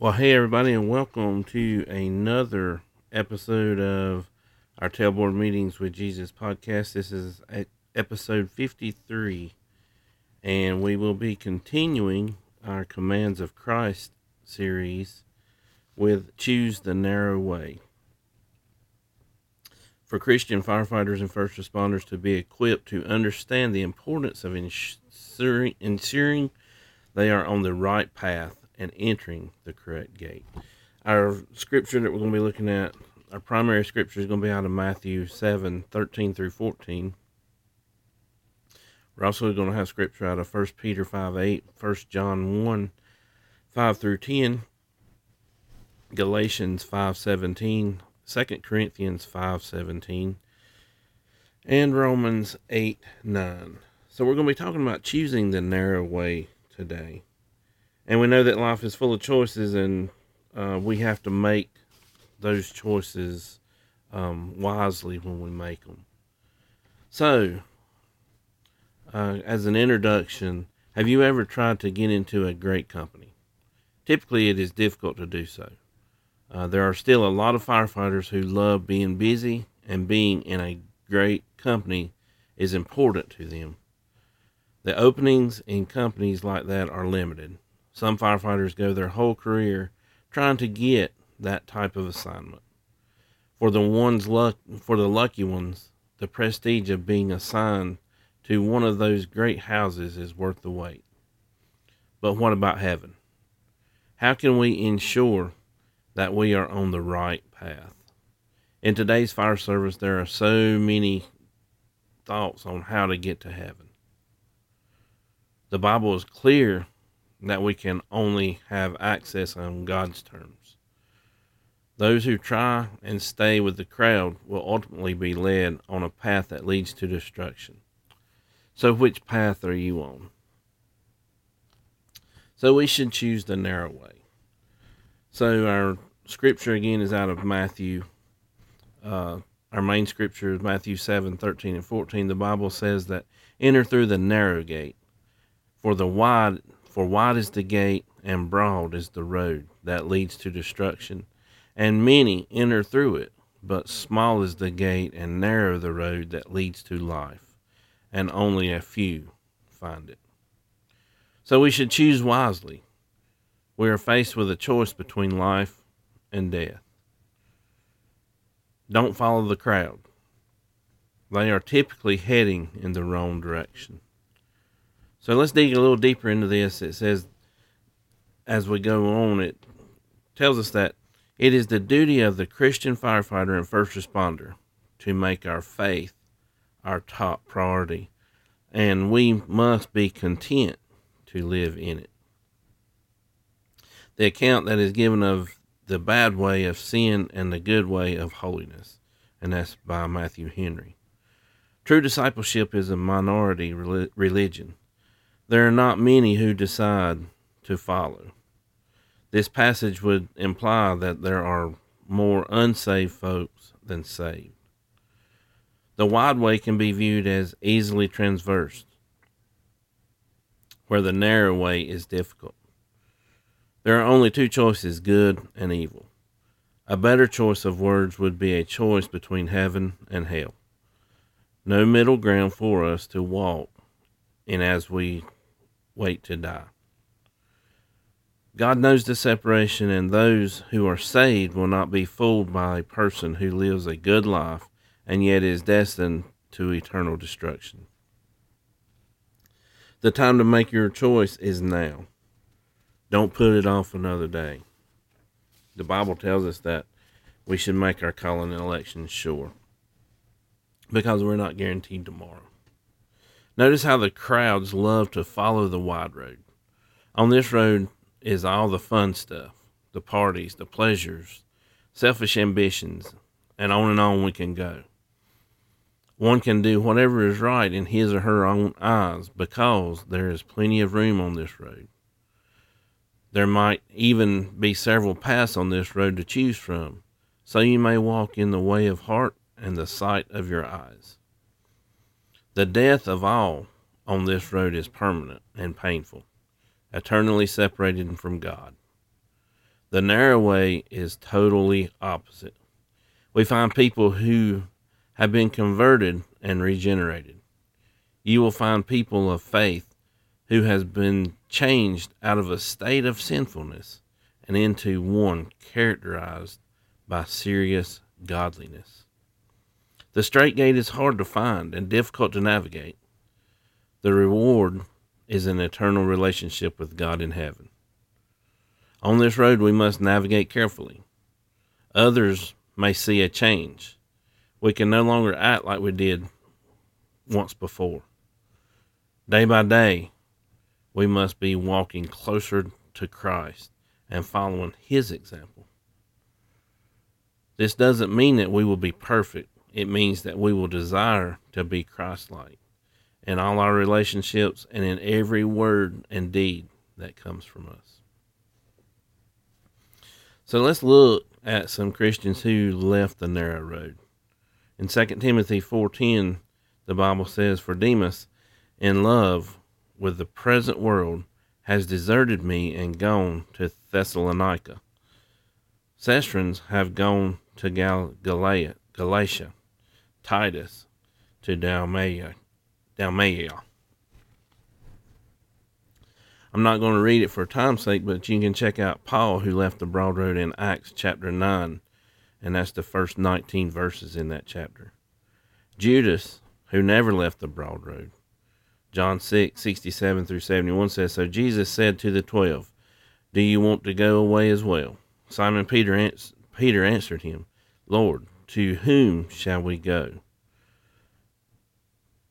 Well, hey, everybody, and welcome to another episode of our Tailboard Meetings with Jesus podcast. This is episode 53, and we will be continuing our Commands of Christ series with Choose the Narrow Way. For Christian firefighters and first responders to be equipped to understand the importance of ensuring, ensuring they are on the right path and entering the correct gate. Our scripture that we're going to be looking at, our primary scripture is going to be out of Matthew 7 13 through 14. We're also going to have scripture out of 1 Peter 5 8, 1 John 1 5 through 10, Galatians 5 17, 2 Corinthians 5 17, and Romans 8 9. So we're going to be talking about choosing the narrow way today and we know that life is full of choices, and uh, we have to make those choices um, wisely when we make them. So, uh, as an introduction, have you ever tried to get into a great company? Typically, it is difficult to do so. Uh, there are still a lot of firefighters who love being busy, and being in a great company is important to them. The openings in companies like that are limited. Some firefighters go their whole career trying to get that type of assignment. For the ones luck for the lucky ones, the prestige of being assigned to one of those great houses is worth the wait. But what about heaven? How can we ensure that we are on the right path? In today's fire service, there are so many thoughts on how to get to heaven. The Bible is clear that we can only have access on God's terms. Those who try and stay with the crowd will ultimately be led on a path that leads to destruction. So, which path are you on? So, we should choose the narrow way. So, our scripture again is out of Matthew. Uh, our main scripture is Matthew 7 13 and 14. The Bible says that enter through the narrow gate, for the wide for wide is the gate, and broad is the road that leads to destruction, and many enter through it. But small is the gate, and narrow the road that leads to life, and only a few find it. So we should choose wisely. We are faced with a choice between life and death. Don't follow the crowd. They are typically heading in the wrong direction. So let's dig a little deeper into this. It says, as we go on, it tells us that it is the duty of the Christian firefighter and first responder to make our faith our top priority, and we must be content to live in it. The account that is given of the bad way of sin and the good way of holiness, and that's by Matthew Henry. True discipleship is a minority religion there are not many who decide to follow. This passage would imply that there are more unsaved folks than saved. The wide way can be viewed as easily traversed, where the narrow way is difficult. There are only two choices good and evil. A better choice of words would be a choice between heaven and hell. No middle ground for us to walk in as we wait to die. God knows the separation, and those who are saved will not be fooled by a person who lives a good life and yet is destined to eternal destruction. The time to make your choice is now. Don't put it off another day. The Bible tells us that we should make our calling and election sure because we're not guaranteed tomorrow. Notice how the crowds love to follow the wide road. On this road is all the fun stuff, the parties, the pleasures, selfish ambitions, and on and on we can go. One can do whatever is right in his or her own eyes because there is plenty of room on this road. There might even be several paths on this road to choose from, so you may walk in the way of heart and the sight of your eyes. The death of all on this road is permanent and painful, eternally separated from God. The narrow way is totally opposite. We find people who have been converted and regenerated. You will find people of faith who has been changed out of a state of sinfulness and into one characterized by serious godliness. The straight gate is hard to find and difficult to navigate. The reward is an eternal relationship with God in heaven. On this road, we must navigate carefully. Others may see a change. We can no longer act like we did once before. Day by day, we must be walking closer to Christ and following His example. This doesn't mean that we will be perfect, it means that we will desire to be Christ like in all our relationships and in every word and deed that comes from us. So let's look at some Christians who left the narrow road. In 2 Timothy 4:10, the Bible says, "For Demas, in love with the present world, has deserted me and gone to Thessalonica. Sosthenes have gone to Gal- Galatia, Titus to Dalmatia, Dalmatia. I'm not going to read it for time's sake, but you can check out Paul, who left the broad road in Acts chapter 9, and that's the first 19 verses in that chapter. Judas, who never left the broad road. John 6, 67 through 71 says, So Jesus said to the twelve, Do you want to go away as well? Simon Peter, ans- Peter answered him, Lord, to whom shall we go?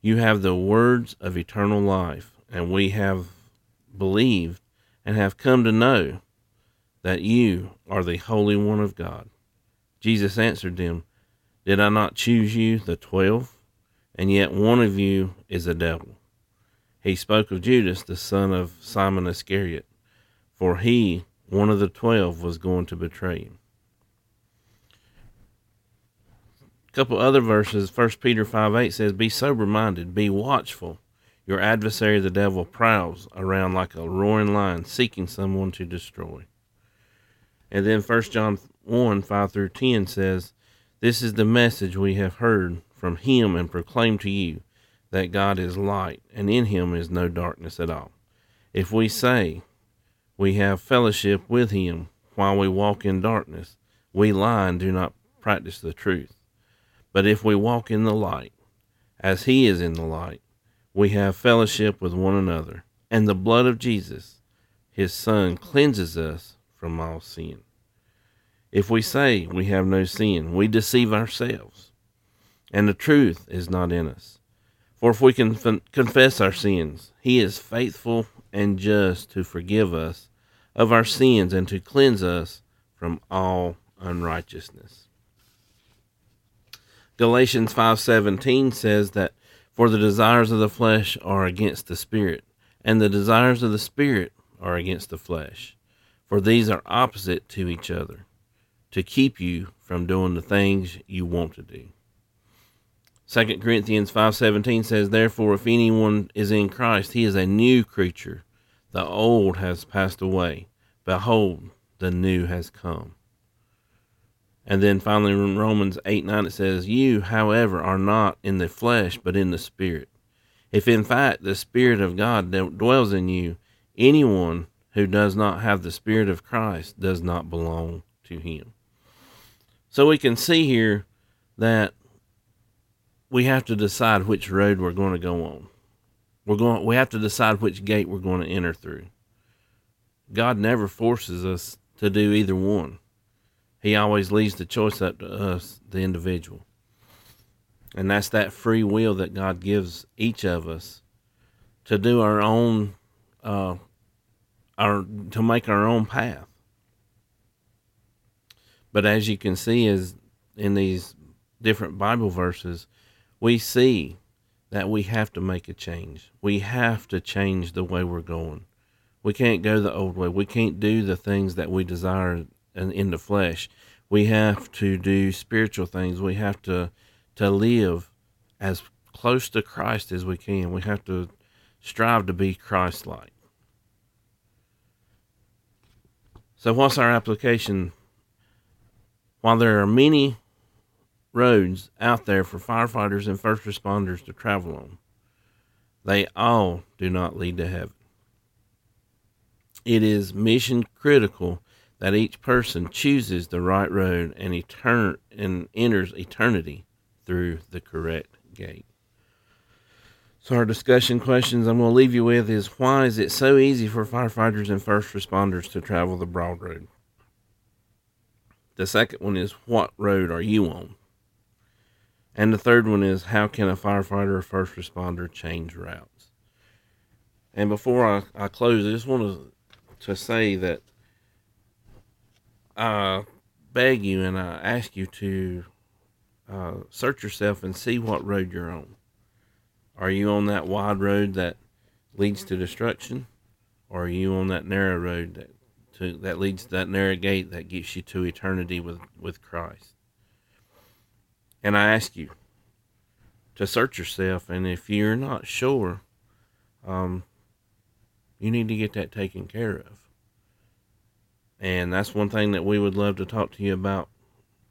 You have the words of eternal life, and we have believed and have come to know that you are the Holy One of God. Jesus answered them, Did I not choose you, the twelve? And yet one of you is a devil. He spoke of Judas, the son of Simon Iscariot, for he, one of the twelve, was going to betray him. A couple other verses, 1 Peter 5 8 says, Be sober minded, be watchful. Your adversary, the devil, prowls around like a roaring lion, seeking someone to destroy. And then 1 John 1 5 through 10 says, This is the message we have heard from him and proclaimed to you that God is light, and in him is no darkness at all. If we say we have fellowship with him while we walk in darkness, we lie and do not practice the truth. But if we walk in the light, as he is in the light, we have fellowship with one another, and the blood of Jesus, his Son, cleanses us from all sin. If we say we have no sin, we deceive ourselves, and the truth is not in us. For if we can f- confess our sins, he is faithful and just to forgive us of our sins and to cleanse us from all unrighteousness. Galatians 5:17 says that for the desires of the flesh are against the spirit, and the desires of the spirit are against the flesh. For these are opposite to each other, to keep you from doing the things you want to do. 2 Corinthians 5:17 says, "Therefore if anyone is in Christ, he is a new creature. The old has passed away; behold, the new has come." And then finally in Romans 8 9 it says, You, however, are not in the flesh, but in the Spirit. If in fact the Spirit of God dwells in you, anyone who does not have the Spirit of Christ does not belong to him. So we can see here that we have to decide which road we're going to go on. We're going we have to decide which gate we're going to enter through. God never forces us to do either one. He always leaves the choice up to us, the individual. And that's that free will that God gives each of us to do our own, uh, our to make our own path. But as you can see, is in these different Bible verses, we see that we have to make a change. We have to change the way we're going. We can't go the old way. We can't do the things that we desire in, in the flesh. We have to do spiritual things. We have to to live as close to Christ as we can. We have to strive to be Christ-like. So, what's our application? While there are many roads out there for firefighters and first responders to travel on, they all do not lead to heaven. It is mission critical that each person chooses the right road and, etern- and enters eternity through the correct gate. So, our discussion questions I'm going to leave you with is why is it so easy for firefighters and first responders to travel the broad road? The second one is what road are you on? And the third one is how can a firefighter or first responder change routes? And before I, I close, I just want to, to say that I beg you and I ask you to uh, search yourself and see what road you're on. Are you on that wide road that leads to destruction, or are you on that narrow road that to that leads to that narrow gate that gets you to eternity with with Christ? And I ask you to search yourself, and if you're not sure, um, you need to get that taken care of. And that's one thing that we would love to talk to you about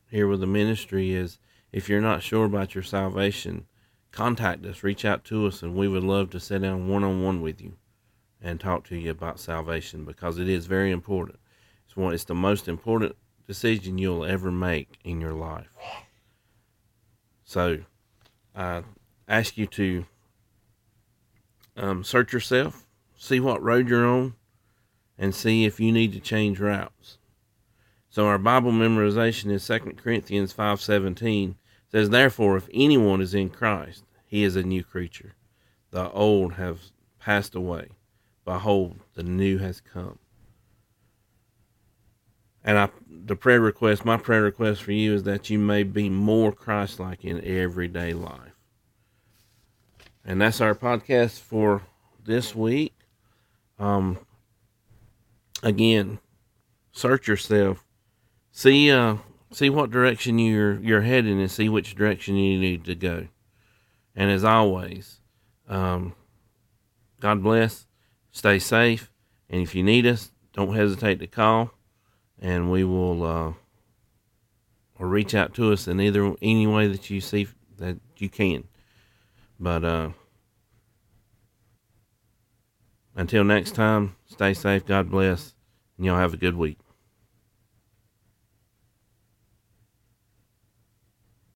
here with the ministry is if you're not sure about your salvation, contact us, reach out to us, and we would love to sit down one on one with you and talk to you about salvation because it is very important. It's one it's the most important decision you'll ever make in your life. So I ask you to um, search yourself, see what road you're on, and see if you need to change routes. So our Bible memorization is 2 Corinthians 5:17 says therefore if anyone is in Christ he is a new creature. The old have passed away. Behold, the new has come. And I, the prayer request, my prayer request for you is that you may be more Christ like in everyday life. And that's our podcast for this week. Um, again, search yourself, see, uh, see what direction you're you're heading, and see which direction you need to go. And as always, um, God bless. Stay safe. And if you need us, don't hesitate to call, and we will uh, or reach out to us in either any way that you see that you can. But uh, until next time, stay safe. God bless, and y'all have a good week.